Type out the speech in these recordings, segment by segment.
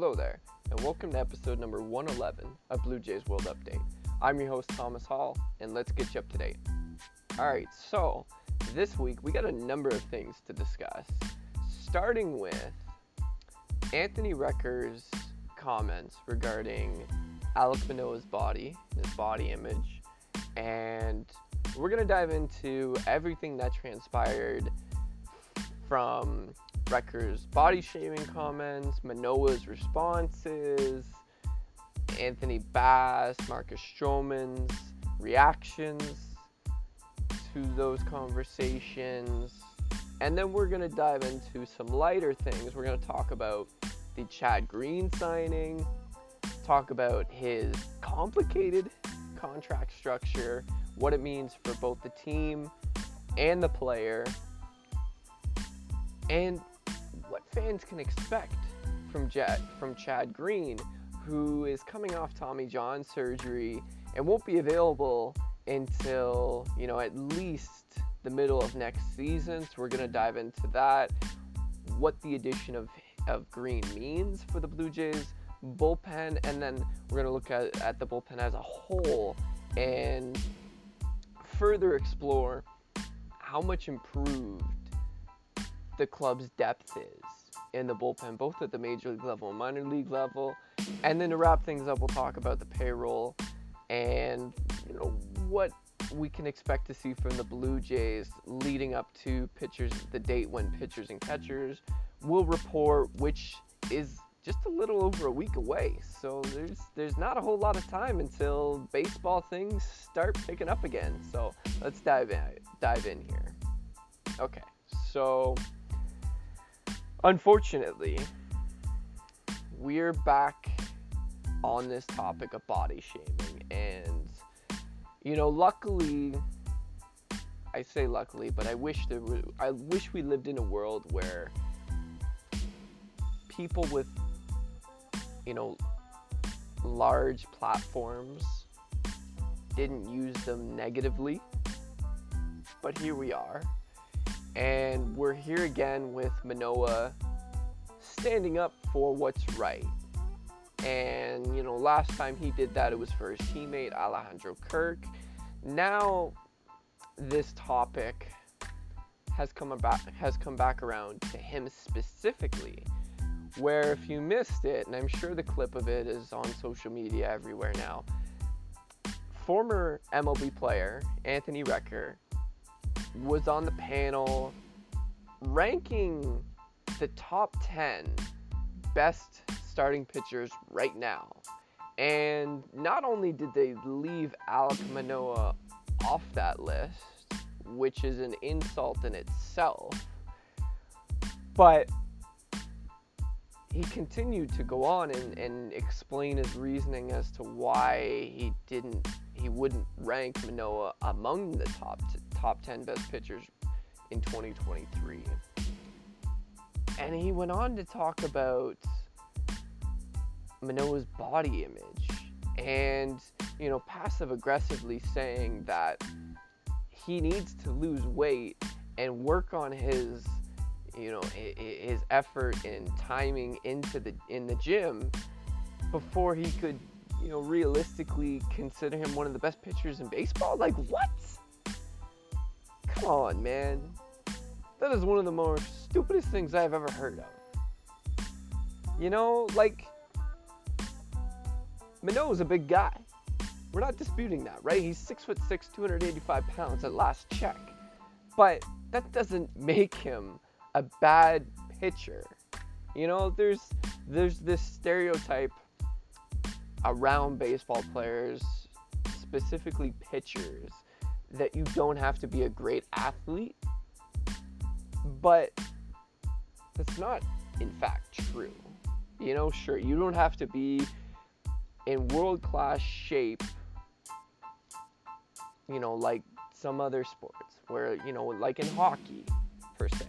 Hello there, and welcome to episode number 111 of Blue Jays World Update. I'm your host, Thomas Hall, and let's get you up to date. Alright, so this week we got a number of things to discuss, starting with Anthony Recker's comments regarding Alek Manoah's body, his body image, and we're going to dive into everything that transpired from Recker's body shaming comments, Manoah's responses, Anthony Bass, Marcus Stroman's reactions to those conversations. And then we're going to dive into some lighter things. We're going to talk about the Chad Green signing, talk about his complicated contract structure, what it means for both the team and the player, and fans can expect from Jet from Chad Green, who is coming off Tommy John surgery and won't be available until you know at least the middle of next season. So we're gonna dive into that, what the addition of of Green means for the Blue Jays bullpen, and then we're gonna look at, at the bullpen as a whole and further explore how much improved the club's depth is in the bullpen, both at the major league level and minor league level. And then to wrap things up, we'll talk about the payroll and you know what we can expect to see from the Blue Jays leading up to pitchers, the date when pitchers and catchers will report, which is just a little over a week away. So there's there's not a whole lot of time until baseball things start picking up again. So let's dive in dive in here. Okay, so Unfortunately, we're back on this topic of body shaming. And, you know, luckily, I say luckily, but I wish there was, I wish we lived in a world where people with, you know, large platforms didn't use them negatively. But here we are. And we're here again with Manoah standing up for what's right. And, you know, last time he did that, it was for his teammate Alejandro Kirk. Now, this topic has come about has come back around to him specifically where if you missed it and i'm sure the clip of it is on social media everywhere now former mlb player anthony recker was on the panel ranking the top 10 best starting pitchers right now. And not only did they leave Alek Manoah off that list, which is an insult in itself, but he continued to go on and, and explain his reasoning as to why he didn't he wouldn't rank Manoah among the top t- top 10 best pitchers in 2023. And he went on to talk about Manoah's body image and, you know, passive aggressively saying that he needs to lose weight and work on his, you know, his effort and timing into the in the gym before he could, you know, realistically consider him one of the best pitchers in baseball. Like what? Come on, man. That is one of the most stupidest things I've ever heard of. You know, like, Manoah's a big guy. We're not disputing that, right? He's six foot six, 285 pounds at last check. But that doesn't make him a bad pitcher. You know, there's there's this stereotype around baseball players, specifically pitchers, that you don't have to be a great athlete, but that's not, in fact, true. You know, sure, you don't have to be in world class shape, you know, like some other sports, where, you know, like in hockey, per se.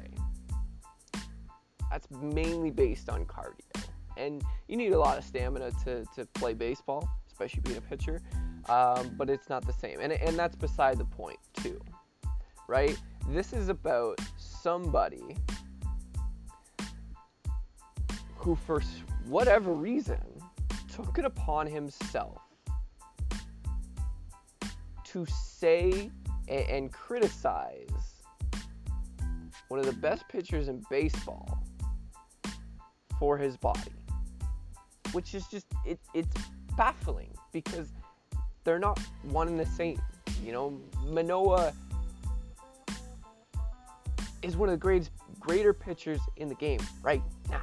That's mainly based on cardio. And you need a lot of stamina to, to play baseball, especially being a pitcher um, but it's not the same. And, and that's beside the point, too, right? This is about somebody who, for whatever reason, took it upon himself to say and, and criticize one of the best pitchers in baseball for his body, which is just it, it's baffling because they're not one and the same. You know, Manoah is one of the greatest, greater pitchers in the game right now.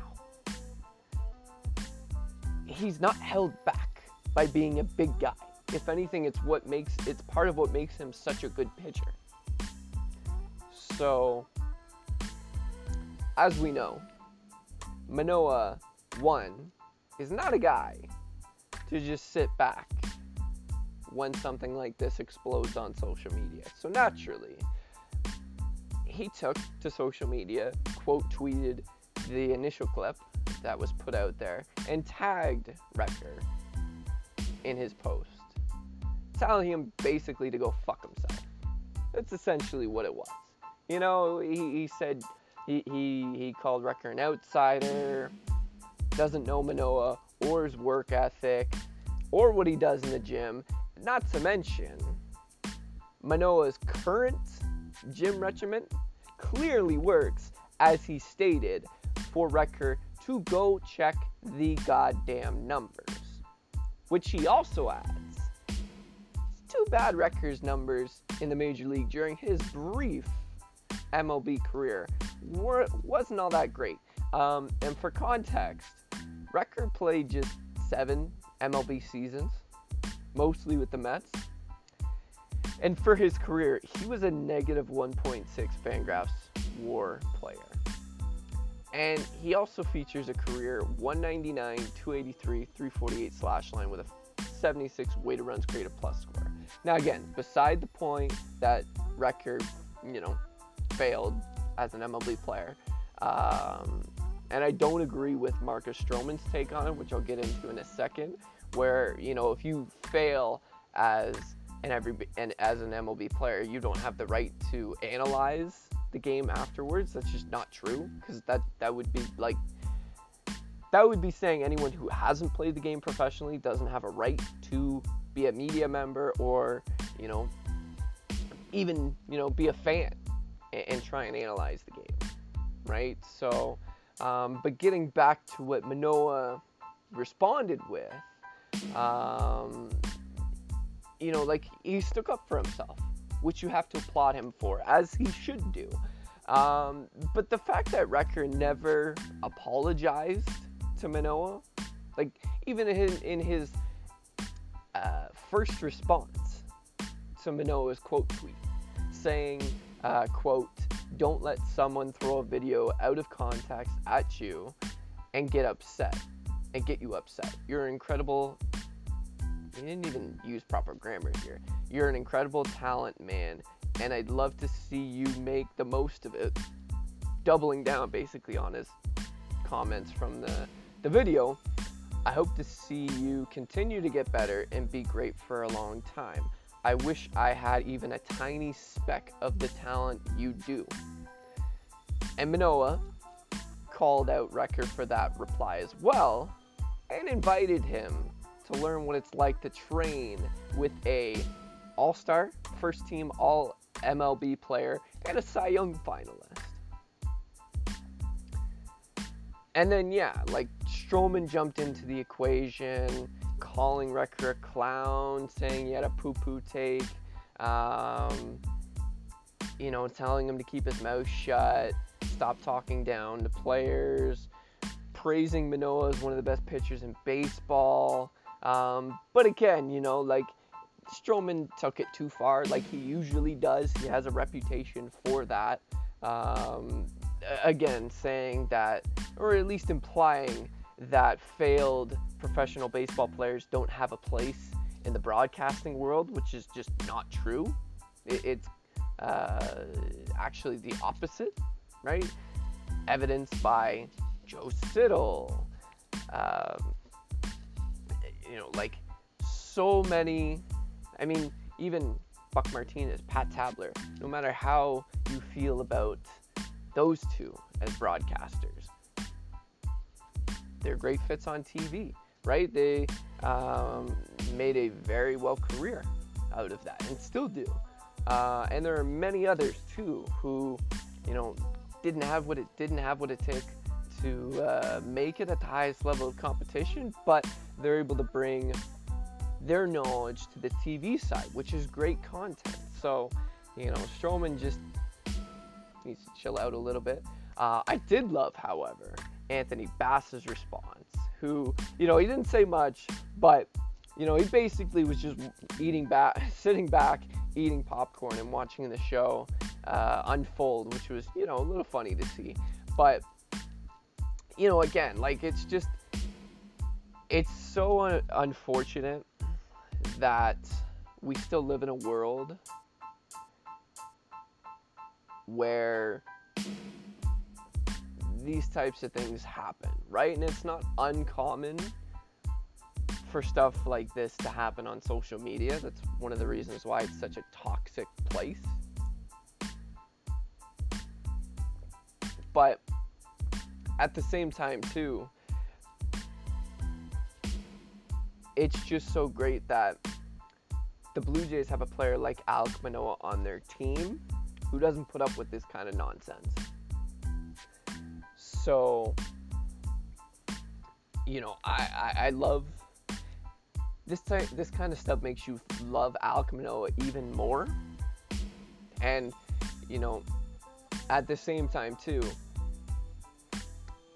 He's not held back by being a big guy. If anything, it's what makes it's part of what makes him such a good pitcher. So, as we know, Manoah one is not a guy to just sit back when something like this explodes on social media. So naturally, he took to social media, quote tweeted the initial clip that was put out there, and tagged Recker in his post, telling him basically to go fuck himself. That's essentially what it was. You know, he, he said he, he, he called Recker an outsider, doesn't know Manoah or his work ethic or what he does in the gym, not to mention, Manoah's current gym regimen clearly works, as he stated, for Recker to go check the goddamn numbers. Which he also adds. Too bad Recker's numbers in the major league during his brief MLB career were, wasn't all that great. Um, and for context, Recker played just seven MLB seasons mostly with the Mets. And for his career, he was a negative 1.6 Fangraphs WAR player. And he also features a career 199, 283, 348 slash line with a 76 weighted runs created plus score. Now, again, beside the point that Recker, you know, failed as an MLB player, um, and I don't agree with Marcus Stroman's take on it, which I'll get into in a second where you know if you fail as an every and as an MLB player, you don't have the right to analyze the game afterwards. That's just not true because that that would be like that would be saying anyone who hasn't played the game professionally doesn't have a right to be a media member or you know even you know be a fan and, and try and analyze the game, right? So, um, but getting back to what Manoah responded with um, you know, like he stuck up for himself, which you have to applaud him for, as he should do. Um, but the fact that Recker never apologized to Manoah, like even in, in his uh, first response to Manoah's quote tweet, saying, uh, "quote Don't let someone throw a video out of context at you and get upset." and get you upset. You're an incredible. You didn't even use proper grammar here. You're an incredible talent, man, and I'd love to see you make the most of it. Doubling down basically on his comments from the, the video. I hope to see you continue to get better and be great for a long time. I wish I had even a tiny speck of the talent you do. And Manoah called out Recker for that reply as well, and invited him to learn what it's like to train with a all-star, first team all MLB player, and a Cy Young finalist. And then yeah, like Stroman jumped into the equation, calling Recker a clown, saying he had a poo-poo take, um, you know, telling him to keep his mouth shut, stop talking down to players, praising Manoah as one of the best pitchers in baseball. Um, but again, you know, like Stroman took it too far, like he usually does. He has a reputation for that. Um, again, saying that, or at least implying that failed professional baseball players don't have a place in the broadcasting world, which is just not true. It, it's uh, actually the opposite, right? Evidenced by Joe Siddall, um, you know, like so many. I mean, even Buck Martinez, Pat Tabler. No matter how you feel about those two as broadcasters, they're great fits on TV, right? They um, made a very well career out of that and still do. Uh, and there are many others too who, you know, didn't have what it didn't have what it took to uh, make it at the highest level of competition, but they're able to bring their knowledge to the TV side, which is great content. So, you know, Stroman just needs to chill out a little bit. Uh, I did love, however, Anthony Bass's response, who, you know, he didn't say much, but, you know, he basically was just eating back, sitting back, eating popcorn and watching the show uh, unfold, which was, you know, a little funny to see. But, you know, again, like, it's just, it's so un- unfortunate that we still live in a world where these types of things happen, right? And it's not uncommon for stuff like this to happen on social media. That's one of the reasons why it's such a toxic place. But at the same time, too, it's just so great that the Blue Jays have a player like Alek Manoah on their team who doesn't put up with this kind of nonsense. So, you know, I, I, I love this type, this kind of stuff makes you love Alek Manoah even more. And, you know, at the same time too,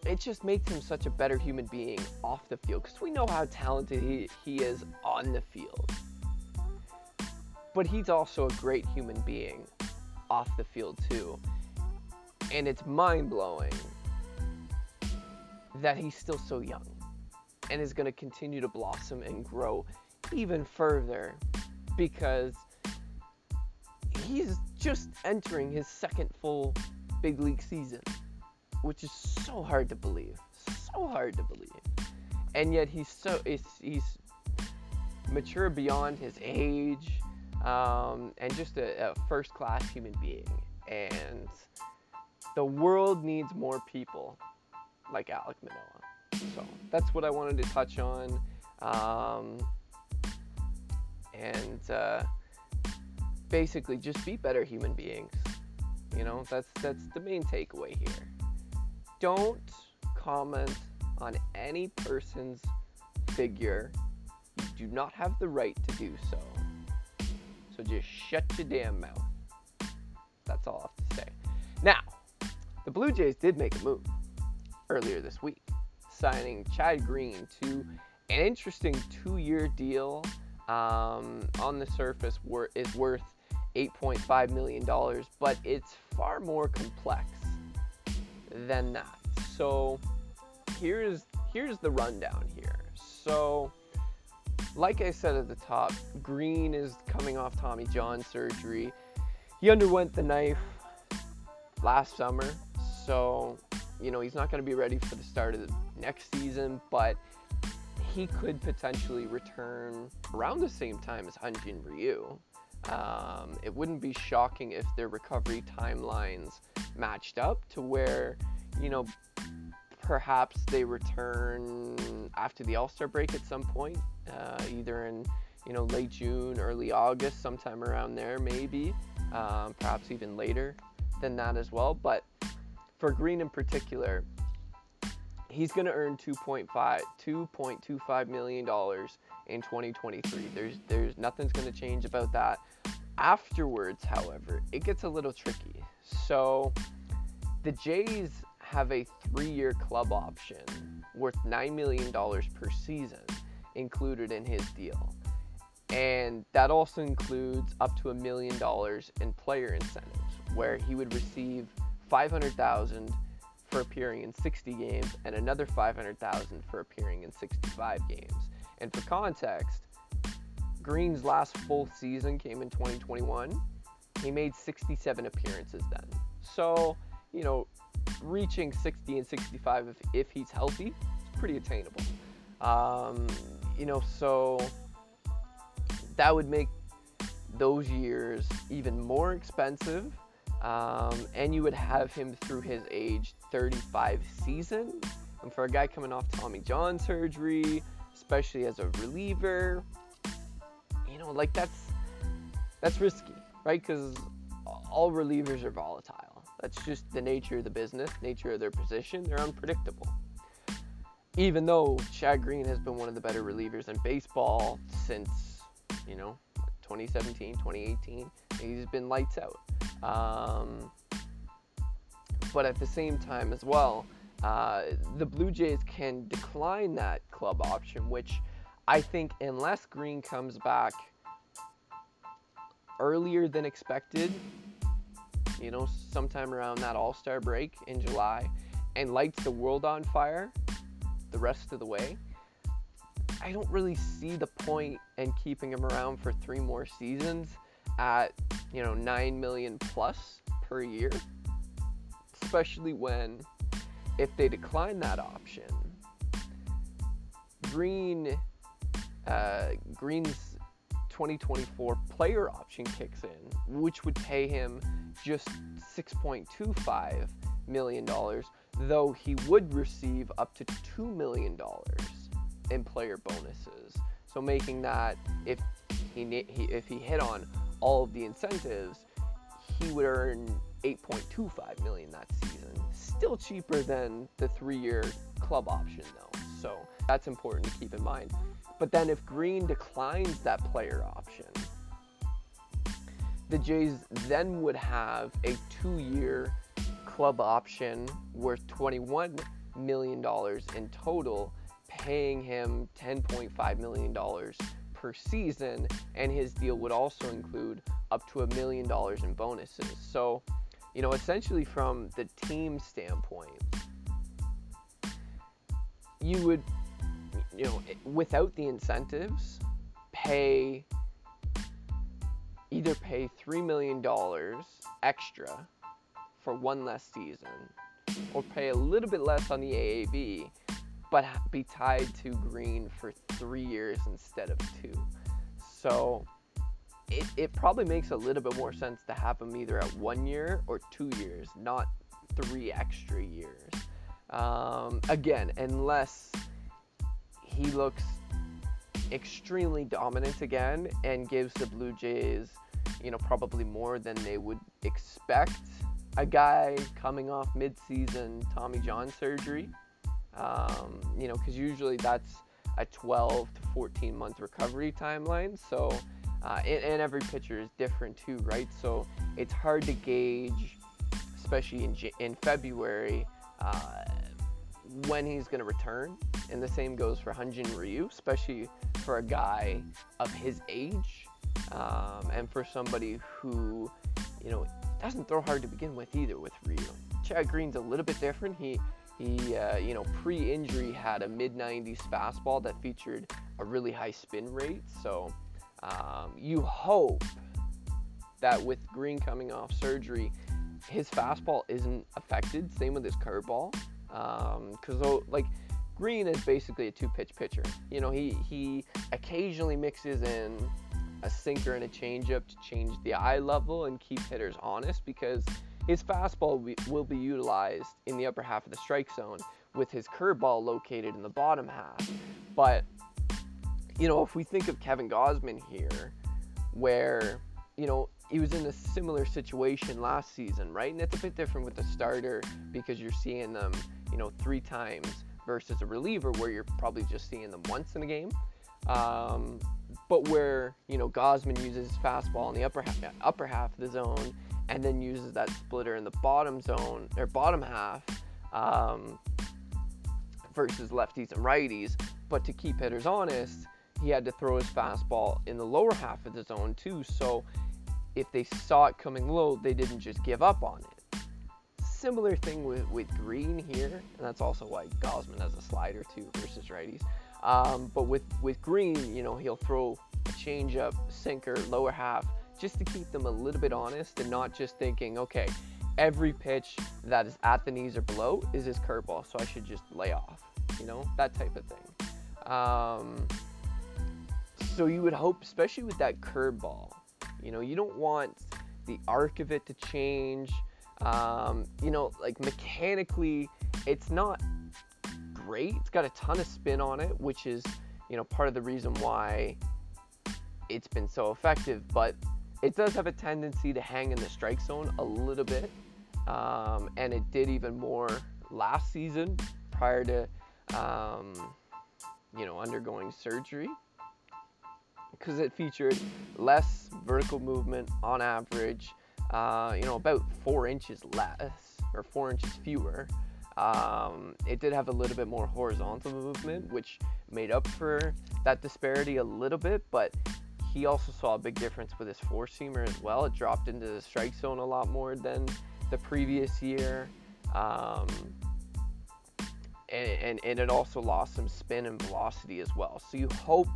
it just makes him such a better human being off the field because we know how talented he, he is on the field. But he's also a great human being off the field too. And it's mind blowing that he's still so young and is going to continue to blossom and grow even further because he's just entering his second full big league season, which is so hard to believe. So hard to believe. And yet he's so he's, mature beyond his age um, and just a, a first class human being. And the world needs more people like Alek Manoah. So that's what I wanted to touch on. Um, and uh, basically, just be better human beings. You know, that's that's the main takeaway here. Don't comment on any person's figure. You do not have the right to do so. So just shut your damn mouth. That's all I have to say. Now, the Blue Jays did make a move earlier this week, signing Chad Green to an interesting two-year deal. Um, on the surface, wor- is worth 8.5 million dollars, but it's far more complex than that. So here's here's the rundown here. So like I said at the top, Green is coming off Tommy John surgery. He underwent the knife last summer, so you know he's not going to be ready for the start of the next season, but he could potentially return around the same time as Hyun-Jin Ryu. Um, it wouldn't be shocking if their recovery timelines matched up to where, you know, perhaps they return after the All Star break at some point, uh, either in you know late June, early August, sometime around there, maybe, um, perhaps even later than that as well. But for Green in particular, he's going to earn 2.5 2.25 million dollars in 2023. There's there's nothing's going to change about that. Afterwards, however, it gets a little tricky. So the Jays have a 3-year club option worth 9 million dollars per season included in his deal. And that also includes up to a million dollars in player incentives where he would receive 500,000 for appearing in 60 games and another 500,000 for appearing in 65 games. And for context, Green's last full season came in 2021. He made 67 appearances then. So, you know, reaching 60 and 65 if, if he's healthy is pretty attainable. Um, you know, so that would make those years even more expensive um, and you would have him through his age 35 season And for a guy coming off Tommy John surgery, especially as a reliever, you know, like that's that's risky, right? Because all relievers are volatile. That's just the nature of the business, nature of their position. They're unpredictable. Even though Chad Green has been one of the better relievers in baseball since, you know, 2017, 2018, he's been lights out. Um, but at the same time, as well, uh, the Blue Jays can decline that club option, which I think, unless Green comes back earlier than expected, you know, sometime around that All Star break in July, and lights the world on fire the rest of the way, I don't really see the point in keeping him around for three more seasons at, you know, 9 million plus per year, especially when if they decline that option, Green uh, Green's 2024 player option kicks in, which would pay him just 6.25 million dollars, though he would receive up to two million dollars in player bonuses. So making that if he, he if he hit on all of the incentives, he would earn 8.25 million that season. Still cheaper than the three-year club option though. So that's important to keep in mind. But then if Green declines that player option, the Jays then would have a two-year club option worth $21 million in total, paying him $10.5 million per season, and his deal would also include up to a million dollars in bonuses. So, you know, essentially from the team standpoint, you would, you know, without the incentives, pay either pay $3 million extra for one less season or pay a little bit less on the AAV but be tied to green for three years instead of two. So it, it probably makes a little bit more sense to have him either at one year or two years, not three extra years. Um, again, unless he looks extremely dominant again and gives the Blue Jays, you know, probably more than they would expect. A guy coming off midseason Tommy John surgery, um, you know, because usually that's a 12 to 14 month recovery timeline. So, uh, and, and, every pitcher is different too, right? So it's hard to gauge, especially in, in February, uh, when he's going to return. And the same goes for Hyun-Jin Ryu, especially for a guy of his age um, and for somebody who, you know, doesn't throw hard to begin with either with Ryu. Chad Green's a little bit different. He he, uh, you know, pre-injury had a mid-90s fastball that featured a really high spin rate. So um, you hope that with Green coming off surgery, his fastball isn't affected. Same with his curveball, because um, like Green is basically a two-pitch pitcher. You know, he he occasionally mixes in a sinker and a changeup to change the eye level and keep hitters honest because his fastball will be utilized in the upper half of the strike zone with his curveball located in the bottom half. But, you know, if we think of Kevin Gausman here, where, you know, he was in a similar situation last season, right? And it's a bit different with the starter because you're seeing them, you know, three times versus a reliever where you're probably just seeing them once in a game. Um, but where, you know, Gausman uses his fastball in the upper, ha- upper half of the zone and then uses that splitter in the bottom zone or bottom half um, versus lefties and righties. But to keep hitters honest, he had to throw his fastball in the lower half of the zone too. So if they saw it coming low, they didn't just give up on it. Similar thing with, with Green here, and that's also why Gausman has a slider too versus righties. Um, but with, with Green, you know, he'll throw a changeup, sinker, lower half, just to keep them a little bit honest and not just thinking, okay, every pitch that is at the knees or below is his curveball, so I should just lay off, you know, that type of thing. Um, so you would hope, especially with that curveball, you know, you don't want the arc of it to change. Um, you know, like mechanically, it's not great. It's got a ton of spin on it, which is, you know, part of the reason why it's been so effective. But it does have a tendency to hang in the strike zone a little bit. Um, and it did even more last season prior to, um, you know, undergoing surgery because it featured less vertical movement on average, uh, you know, about four inches less or four inches fewer. Um, it did have a little bit more horizontal movement, which made up for that disparity a little bit, but he also saw a big difference with his four seamer as well. It dropped into the strike zone a lot more than the previous year. Um, and, and, and it also lost some spin and velocity as well. So you hope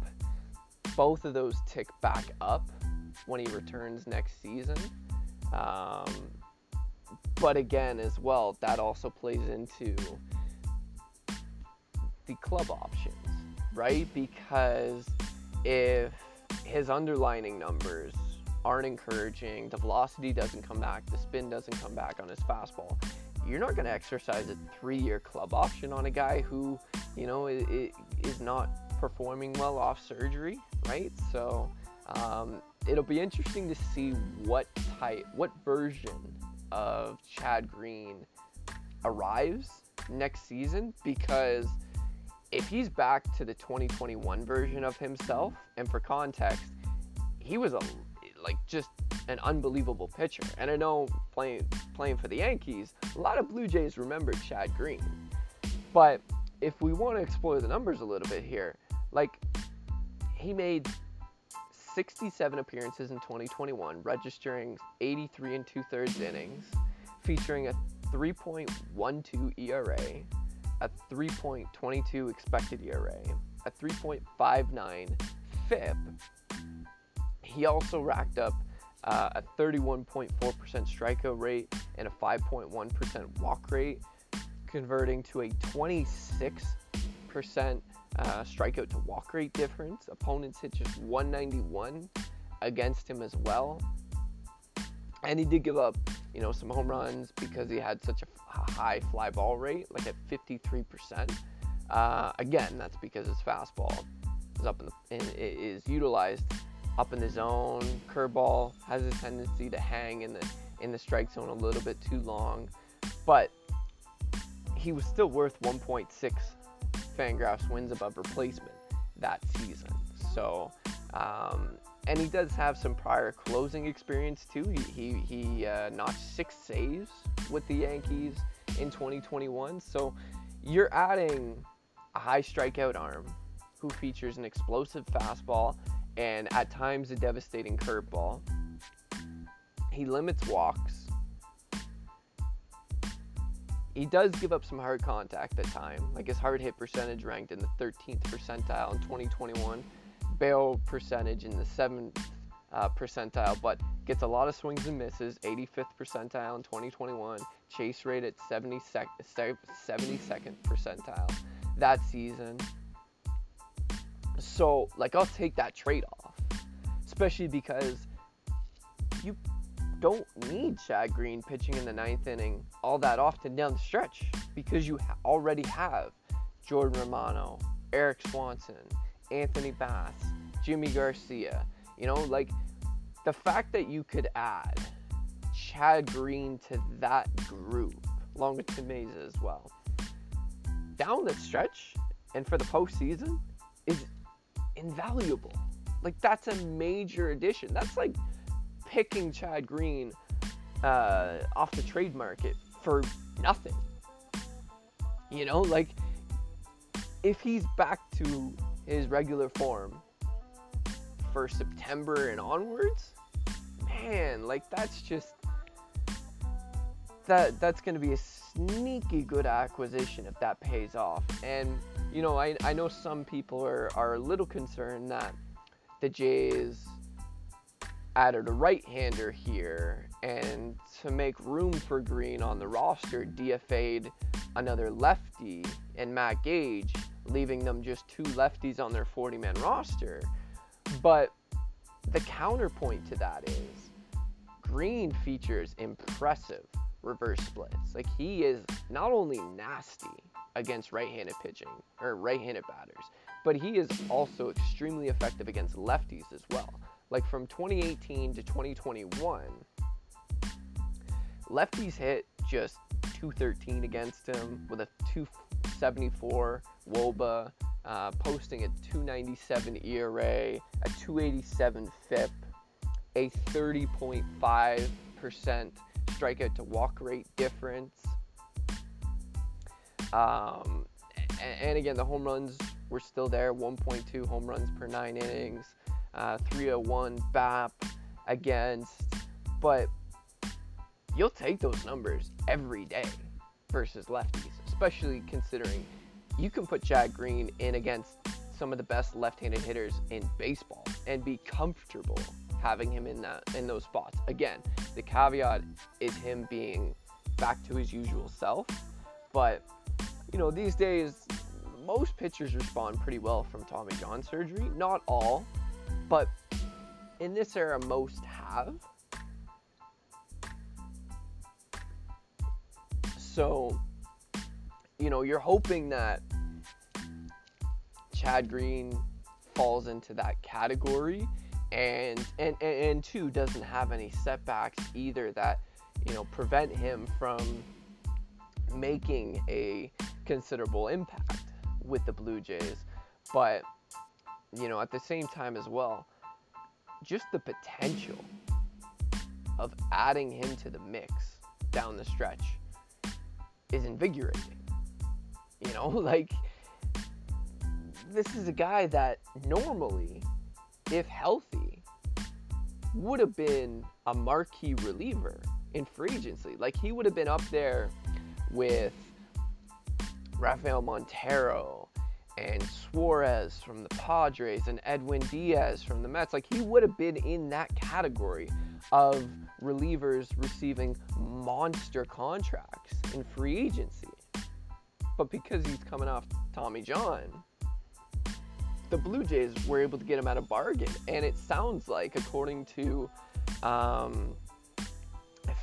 both of those tick back up when he returns next season. Um, but again, as well, that also plays into the club options, right? Because if his underlining numbers aren't encouraging, the velocity doesn't come back, the spin doesn't come back on his fastball, you're not going to exercise a three year club option on a guy who, you know, is not performing well off surgery, right? So um, it'll be interesting to see what type, what version of Chad Green arrives next season because if he's back to the 2021 version of himself, and for context, he was a like just an unbelievable pitcher. And I know playing playing for the Yankees, a lot of Blue Jays remember Chad Green. But if we want to explore the numbers a little bit here, like he made 67 appearances in 2021, registering 83 and two thirds innings, featuring a 3.12 ERA, a 3.22 expected ERA, a 3.59 FIP. He also racked up uh, a 31.4% strikeout rate and a 5.1% walk rate, converting to a 26% uh, strikeout to walk rate difference. Opponents hit just 191 against him as well. And he did give up, you know, some home runs because he had such a high fly ball rate, like at 53%. Uh, again, that's because his fastball is up in the in, is utilized up in the zone. Curveball has a tendency to hang in the in the strike zone a little bit too long, but he was still worth 1.6 Fangraphs wins above replacement that season. So, um, and he does have some prior closing experience too. He he, he uh, notched six saves with the Yankees in 2021. So, you're adding a high strikeout arm who features an explosive fastball and at times a devastating curveball. He limits walks he does give up some hard contact at time. Like his hard hit percentage ranked in the 13th percentile in 2021, barrel percentage in the 7th uh, percentile, but gets a lot of swings and misses. 85th percentile in 2021, chase rate at 70 sec- 72nd percentile that season. So, like, I'll take that trade off, especially because you don't need Chad Green pitching in the ninth inning all that often down the stretch because you already have Jordan Romano, Erik Swanson, Anthony Bass, Yimi Garcia. You know, like the fact that you could add Chad Green to that group, along with Tim Mayza as well, down the stretch and for the postseason is invaluable. Like that's a major addition. That's like picking Chad Green uh, off the trade market for nothing. You know, like if he's back to his regular form for September and onwards, man, like that's just that that's going to be a sneaky good acquisition if that pays off. And you know, I I know some people are are a little concerned that the Jays added a right-hander here, and to make room for Green on the roster, DFA'd another lefty and Matt Gage, leaving them just two lefties on their 40-man roster. But the counterpoint to that is Green features impressive reverse splits. Like he is not only nasty against right-handed pitching or right-handed batters, but he is also extremely effective against lefties as well. Like from 2018 to 2021, lefties hit just 213 against him with a 274 woba, uh, posting a 297 ERA, a 287 FIP, a 30.5% strikeout to walk rate difference. Um, and, and, again, the home runs were still there 1.2 home runs per nine innings, uh, 301 BAP against, but you'll take those numbers every day versus lefties, especially considering you can put Chad Green in against some of the best left-handed hitters in baseball and be comfortable having him in that in those spots. Again, the caveat is him being back to his usual self, but you know, these days most pitchers respond pretty well from Tommy John surgery. Not all, but in this era most have. So, you know, you're hoping that Chad Green falls into that category. And and and two doesn't have any setbacks either that you know prevent him from making a considerable impact with the Blue Jays. But you know at the same time as well just the potential of adding him to the mix down the stretch is invigorating you know like this is a guy that normally if healthy, would have been a marquee reliever in free agency. Like he would have been up there with Rafael Montero and Suarez from the Padres and Edwin Diaz from the Mets. Like he would have been in that category of relievers receiving monster contracts in free agency. But because he's coming off Tommy John, the Blue Jays were able to get him at a bargain. And it sounds like, according to um,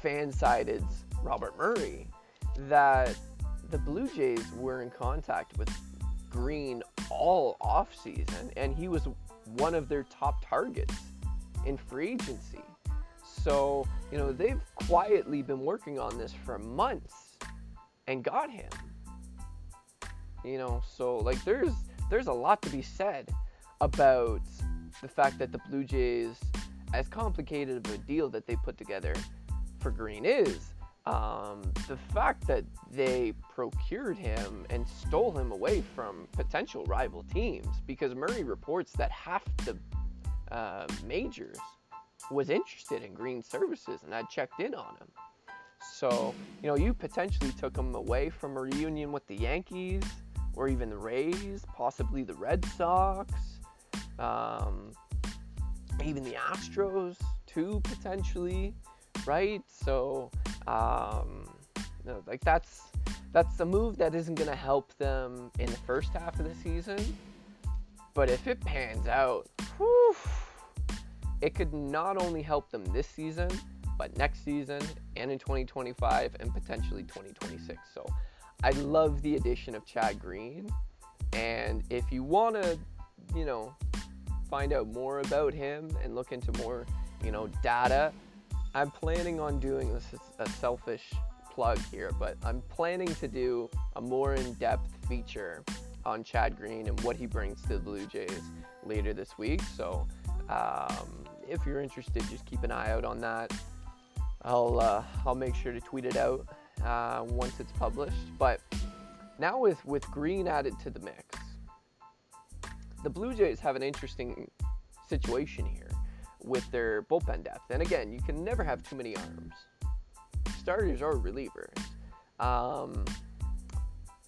FanSided's Robert Murray, that the Blue Jays were in contact with Green all offseason, and he was one of their top targets in free agency. So, you know, they've quietly been working on this for months and got him. You know, so like there's there's a lot to be said about the fact that the Blue Jays, as complicated of a deal that they put together for Green is, um, the fact that they procured him and stole him away from potential rival teams because Murray reports that half the uh, majors was interested in Green services and had checked in on him. So, you know, you potentially took him away from a reunion with the Yankees or even the Rays, possibly the Red Sox, um, even the Astros too potentially, right? So, um, no, like that's that's a move that isn't going to help them in the first half of the season, but if it pans out, whew, it could not only help them this season, but next season and in 2025 and potentially 2026. So I love the addition of Chad Green. And if you want to, you know, find out more about him and look into more, you know, data, I'm planning on doing this is a selfish plug here, but I'm planning to do a more in-depth feature on Chad Green and what he brings to the Blue Jays later this week. So um, if you're interested, just keep an eye out on that. I'll uh, I'll make sure to tweet it out uh, once it's published. But now with, with Green added to the mix, the Blue Jays have an interesting situation here with their bullpen depth. And again, you can never have too many arms, starters or relievers. Um,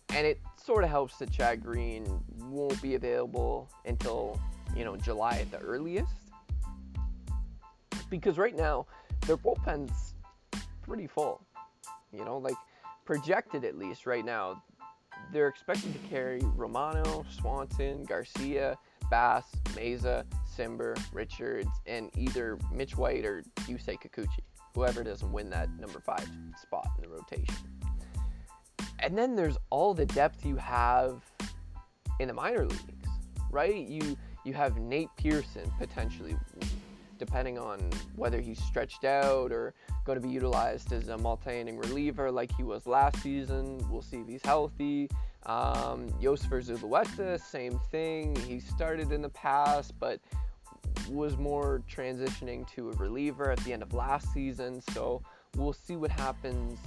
and it sort of helps that Chad Green won't be available until you know July at the earliest. Because right now their bullpen's pretty full. You know, like projected at least right now, they're expected to carry Romano, Swanson, Garcia, Bass, Mayza, Cimber, Richards, and either Mitch White or Yusei Kikuchi, whoever doesn't win that number five spot in the rotation. And then there's all the depth you have in the minor leagues, right? You you have Nate Pearson potentially, depending on whether he's stretched out or going to be utilized as a multi-inning reliever like he was last season. We'll see if he's healthy. Um, Yosver Zulueta, same thing. He started in the past, but was more transitioning to a reliever at the end of last season. So we'll see what happens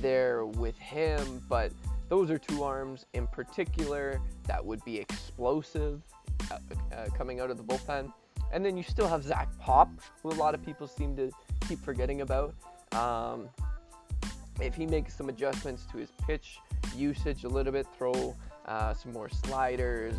there with him. But those are two arms in particular that would be explosive uh, uh, coming out of the bullpen. And then you still have Zach Pop, who a lot of people seem to keep forgetting about. Um, if he makes some adjustments to his pitch usage a little bit, throw uh, some more sliders,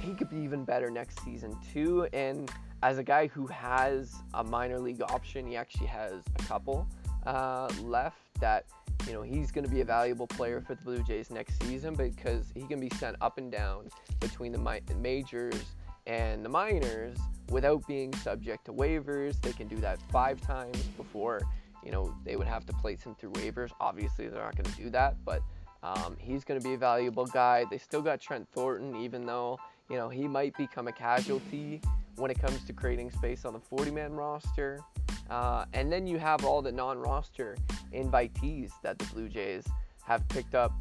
he could be even better next season too. And as a guy who has a minor league option, he actually has a couple uh, left that you know he's going to be a valuable player for the Blue Jays next season because he can be sent up and down between the majors and the minors without being subject to waivers. They can do that five times before you know they would have to place him through waivers. Obviously, they're not going to do that, but um, he's going to be a valuable guy. They still got Trent Thornton, even though you know he might become a casualty when it comes to creating space on the 40-man roster. Uh, and then you have all the non-roster invitees that the Blue Jays have picked up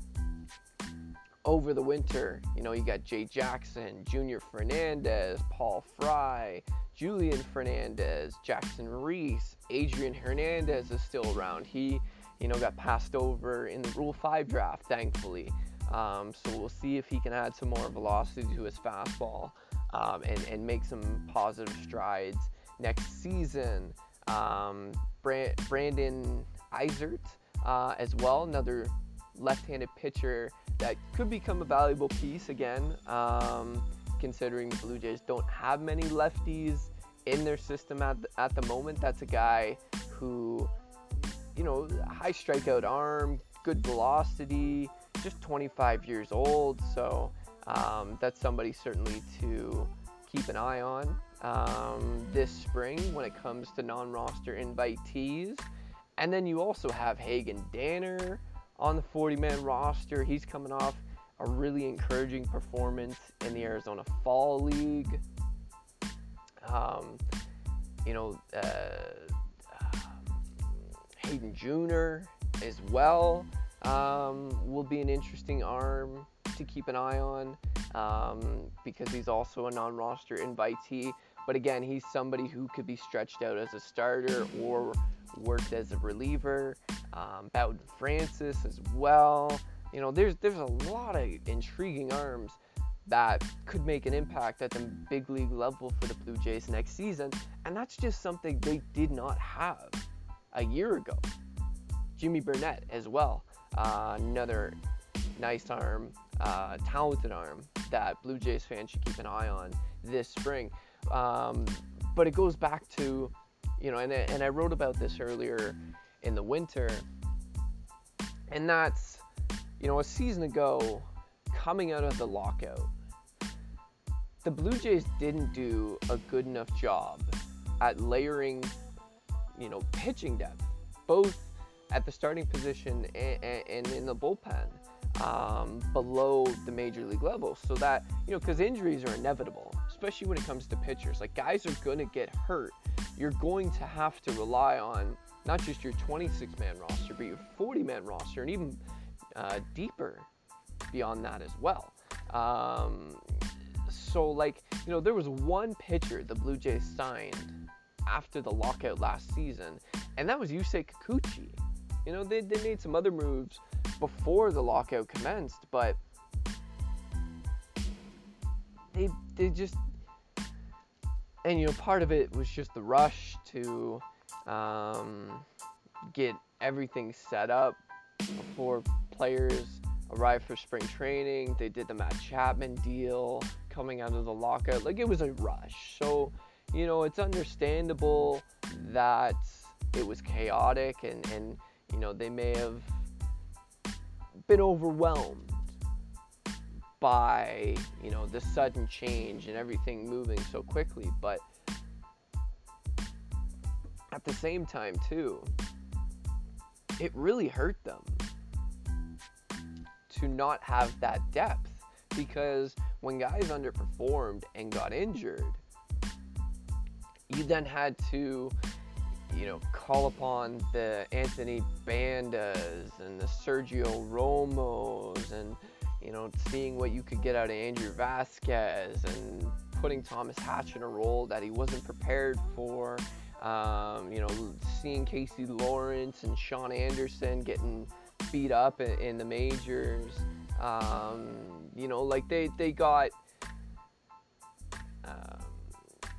over the winter. You know, you got Jay Jackson, Junior Fernandez, Paul Fry, Julian Fernandez, Jackson Rees, Adrian Hernandez is still around. He, you know, got passed over in the Rule 5 draft, thankfully. Um, so we'll see if he can add some more velocity to his fastball um, and, and make some positive strides next season. Um, Brandon Eisert uh, as well, another left-handed pitcher that could become a valuable piece again, um, considering the Blue Jays don't have many lefties in their system at the, at the moment. That's a guy who, you know, high strikeout arm, good velocity, just 25 years old. So um, that's somebody certainly to keep an eye on um, this spring when it comes to non-roster invitees. And then you also have Hagen Danner on the 40-man roster. He's coming off a really encouraging performance in the Arizona Fall League. Um, you know, uh, Hayden Juenger as well um, will be an interesting arm to keep an eye on um, because he's also a non-roster invitee. But again, he's somebody who could be stretched out as a starter or worked as a reliever. Um, Bowden Francis as well. You know, there's there's a lot of intriguing arms that could make an impact at the big league level for the Blue Jays next season, and that's just something they did not have a year ago. Jimmy Burnett as well, uh, another nice arm, uh, talented arm that Blue Jays fans should keep an eye on this spring. Um, but it goes back to, you know, and, and I wrote about this earlier in the winter, and that's, you know, a season ago, coming out of the lockout, the Blue Jays didn't do a good enough job at layering, you know, pitching depth, both at the starting position and, and in the bullpen um, below the major league level. So that, you know, because injuries are inevitable, especially when it comes to pitchers. Like guys are going to get hurt. You're going to have to rely on not just your 26 man roster, but your 40 man roster and even uh, deeper beyond that as well. Um, so, like, you know, there was one pitcher the Blue Jays signed after the lockout last season, and that was Yusei Kikuchi. You know, they, they made some other moves before the lockout commenced, but they they just and you know part of it was just the rush to um, get everything set up before players arrived for spring training. They did the Matt Chapman deal coming out of the lockout. Like it was a rush. So, you know, it's understandable that it was chaotic and, and you know, they may have been overwhelmed by you know the sudden change and everything moving so quickly but at the same time too it really hurt them to not have that depth because when guys underperformed and got injured, you then had to, you know, call upon the Anthony Bandas and the Sergio Romos and, you know, seeing what you could get out of Andrew Vasquez and putting Thomas Hatch in a role that he wasn't prepared for. Um, you know, seeing Casey Lawrence and Shaun Anderson getting beat up in, in the majors. Um, you know, like they, they got um,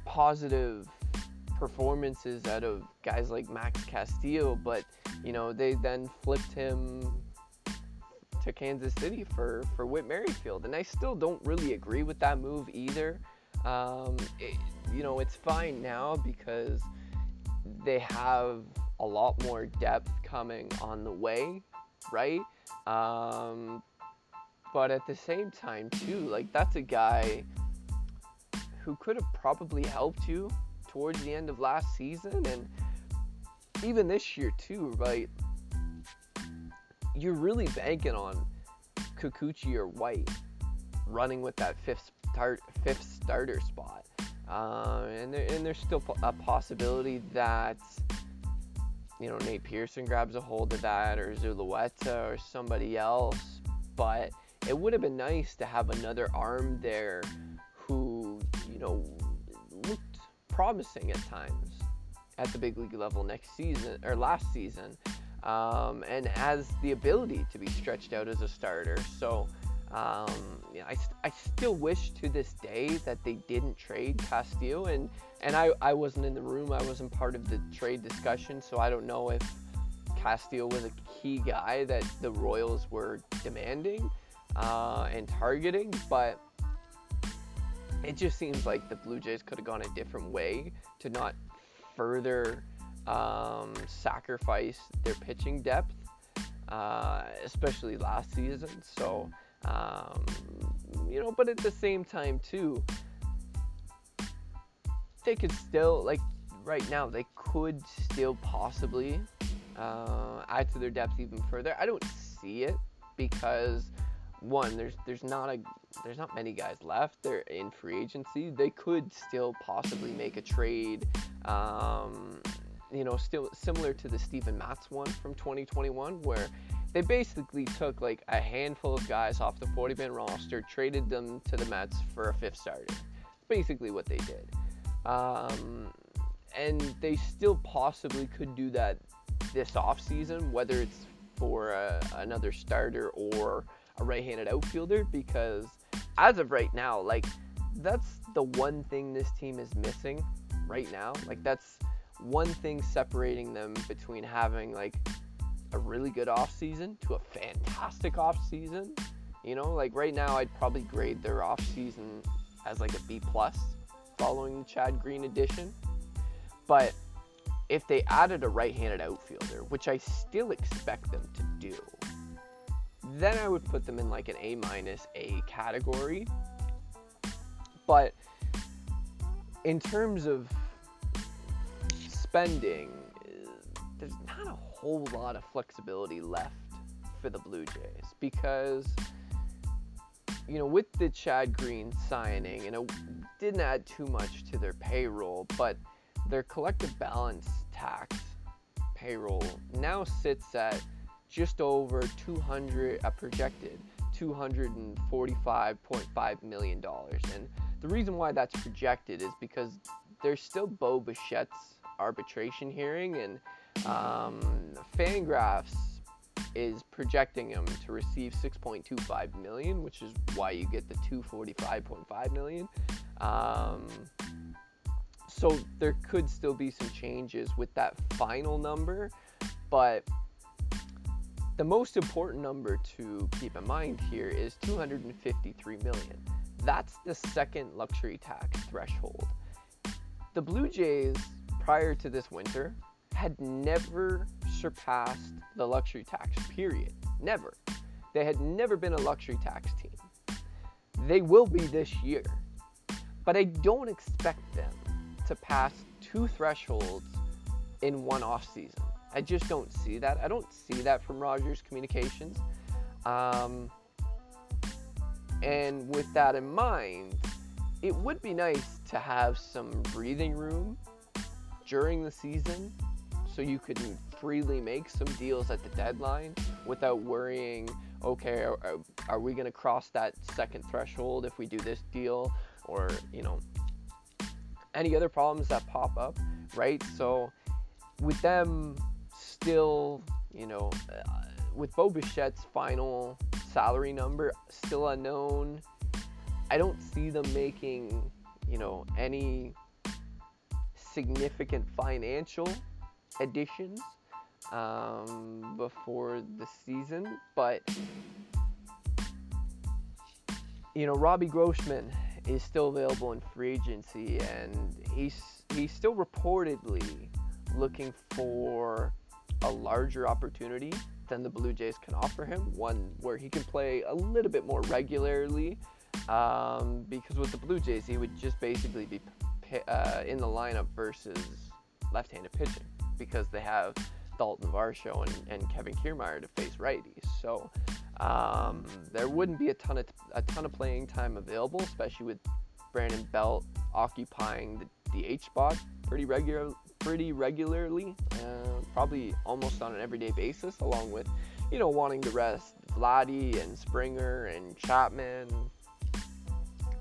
positive performances out of guys like Max Castillo, but you know they then flipped him to Kansas City for for Whit Merrifield, and I still don't really agree with that move either. Um, it, you know, it's fine now because they have a lot more depth coming on the way, right? Um, but at the same time, too, like that's a guy who could have probably helped you towards the end of last season and even this year too, right? You're really banking on Kikuchi or White running with that fifth start fifth starter spot, uh, and there, and there's still a possibility that you know Nate Pearson grabs a hold of that or Zulueta or somebody else, but it would have been nice to have another arm there who you know looked promising at times at the big league level next season or last season, um, and has the ability to be stretched out as a starter. So, um, know, I, I still wish to this day that they didn't trade Castillo, and and I, I wasn't in the room, I wasn't part of the trade discussion, so I don't know if Castillo was a key guy that the Royals were demanding uh, and targeting, but it just seems like the Blue Jays could have gone a different way to not further um, sacrifice their pitching depth, uh, especially last season. So, um, you know, but at the same time, too, they could still, like, right now, they could still possibly uh, add to their depth even further. I don't see it because one, there's there's not a there's not many guys left. They're in free agency. They could still possibly make a trade. Um, you know, still similar to the Steven Matz one from 2021, where they basically took like a handful of guys off the 40 man roster, traded them to the Mets for a fifth starter. Basically, what they did. Um, and they still possibly could do that this offseason, whether it's for a, another starter or a right-handed outfielder because as of right now, like that's the one thing this team is missing right now. Like that's one thing separating them between having like a really good off season to a fantastic off season. You know, like right now I'd probably grade their off season as like a B plus following the Chad Green addition. But if they added a right-handed outfielder, which I still expect them to do, then I would put them in like an A minus A category. But in terms of spending, eh, there's not a whole lot of flexibility left for the Blue Jays because you know with the Chad Green signing and it didn't add too much to their payroll, but their collective balance tax payroll now sits at just over 200, a uh, projected $245.5 million. And the reason why that's projected is because there's still Bo Bichette's arbitration hearing, and um, Fangraphs is projecting him to receive 6.25 million, which is why you get the 245.5 million. Um, so there could still be some changes with that final number, but the most important number to keep in mind here is 253 million. That's the second luxury tax threshold. The Blue Jays, prior to this winter, had never surpassed the luxury tax period. Never. They had never been a luxury tax team. They will be this year. But I don't expect them to pass two thresholds in one off season. I just don't see that. I don't see that from Rogers Communications. Um, And with that in mind, it would be nice to have some breathing room during the season so you could freely make some deals at the deadline without worrying okay are, are we going to cross that second threshold if we do this deal? Or you know any other problems that pop up right? So with them still you know uh, with Bo Bichette's final salary number still unknown I don't see them making you know any significant financial additions um, before the season, but you know Robbie Grossman is still available in free agency, and he's he's still reportedly looking for a larger opportunity than the Blue Jays can offer him, one where he can play a little bit more regularly. Um, because with the Blue Jays, he would just basically be uh, in the lineup versus left-handed pitching because they have Dalton Varsho and, and Kevin Kiermaier to face righties. So um, there wouldn't be a ton of a ton of playing time available, especially with Brandon Belt occupying the DH spot pretty regular pretty regularly, uh, probably almost on an everyday basis, along with you know wanting to rest Vladdy and Springer and Chapman,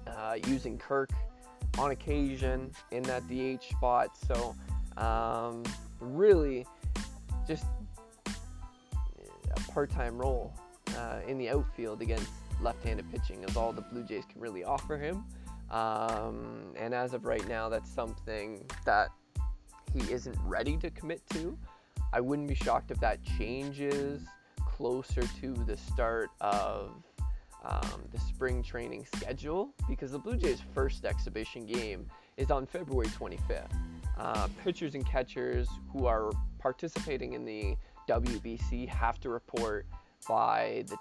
uh, using Kirk on occasion in that DH spot. So um, really just a part-time role uh, in the outfield against left-handed pitching is all the Blue Jays can really offer him. Um, and as of right now, that's something that he isn't ready to commit to. I wouldn't be shocked if that changes closer to the start of um, the spring training schedule because the Blue Jays' first exhibition game is on February 25th. Uh, pitchers and catchers who are participating in the WBC have to report by the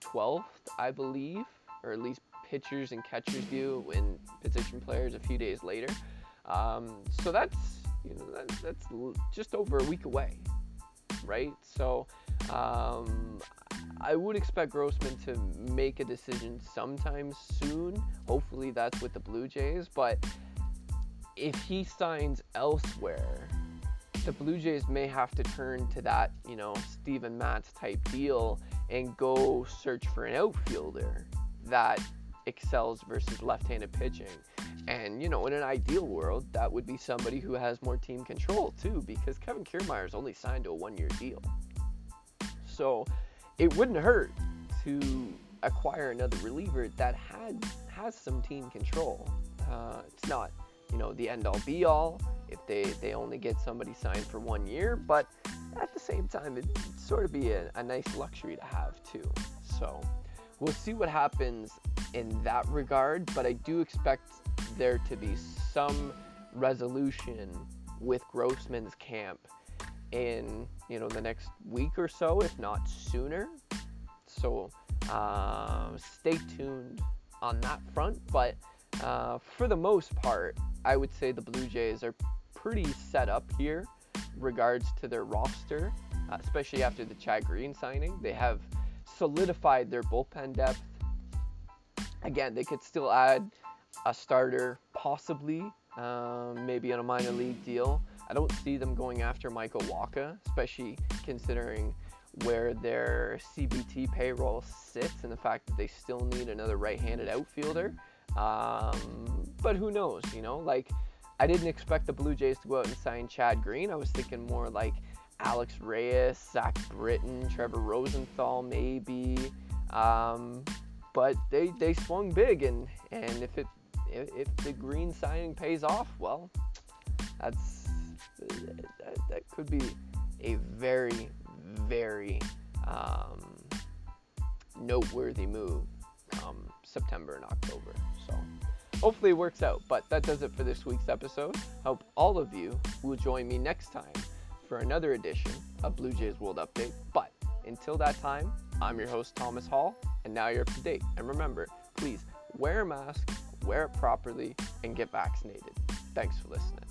12th, I believe, or at least pitchers and catchers do, and position players a few days later. Um, so that's you know that, that's just over a week away, right? So um, I would expect Grossman to make a decision sometime soon. Hopefully that's with the Blue Jays, but if he signs elsewhere, the Blue Jays may have to turn to that, you know, Steven Matz type deal and go search for an outfielder that excels versus left-handed pitching. And you know, in an ideal world, that would be somebody who has more team control too, because Kevin Kiermaier's only signed to a one-year deal. So it wouldn't hurt to acquire another reliever that had has some team control. Uh, it's not you know the end all be all if they they only get somebody signed for one year but at the same time it'd sort of be a, a nice luxury to have too so we'll see what happens in that regard but i do expect there to be some resolution with grossman's camp in you know the next week or so if not sooner so uh, stay tuned on that front but uh, for the most part I would say the Blue Jays are pretty set up here regards to their roster, uh, especially after the Chad Green signing. They have solidified their bullpen depth. Again, they could still add a starter, possibly, um, maybe on a minor league deal. I don't see them going after Michael Wacha, especially considering where their CBT payroll sits and the fact that they still need another right-handed outfielder. Um, but who knows, you know? Like, I didn't expect the Blue Jays to go out and sign Chad Green. I was thinking more like Alex Reyes, Zach Britton, Trevor Rosenthal, maybe. Um, but they, they swung big, and, and if it if, if the Green signing pays off, well, that's that, that could be a very very um, noteworthy move September and October. So hopefully it works out. But that does it for this week's episode. Hope all of you will join me next time for another edition of Blue Jays World Update. But until that time, I'm your host, Thomas Hall, and now you're up to date. And remember, please wear a mask, wear it properly, and get vaccinated. Thanks for listening.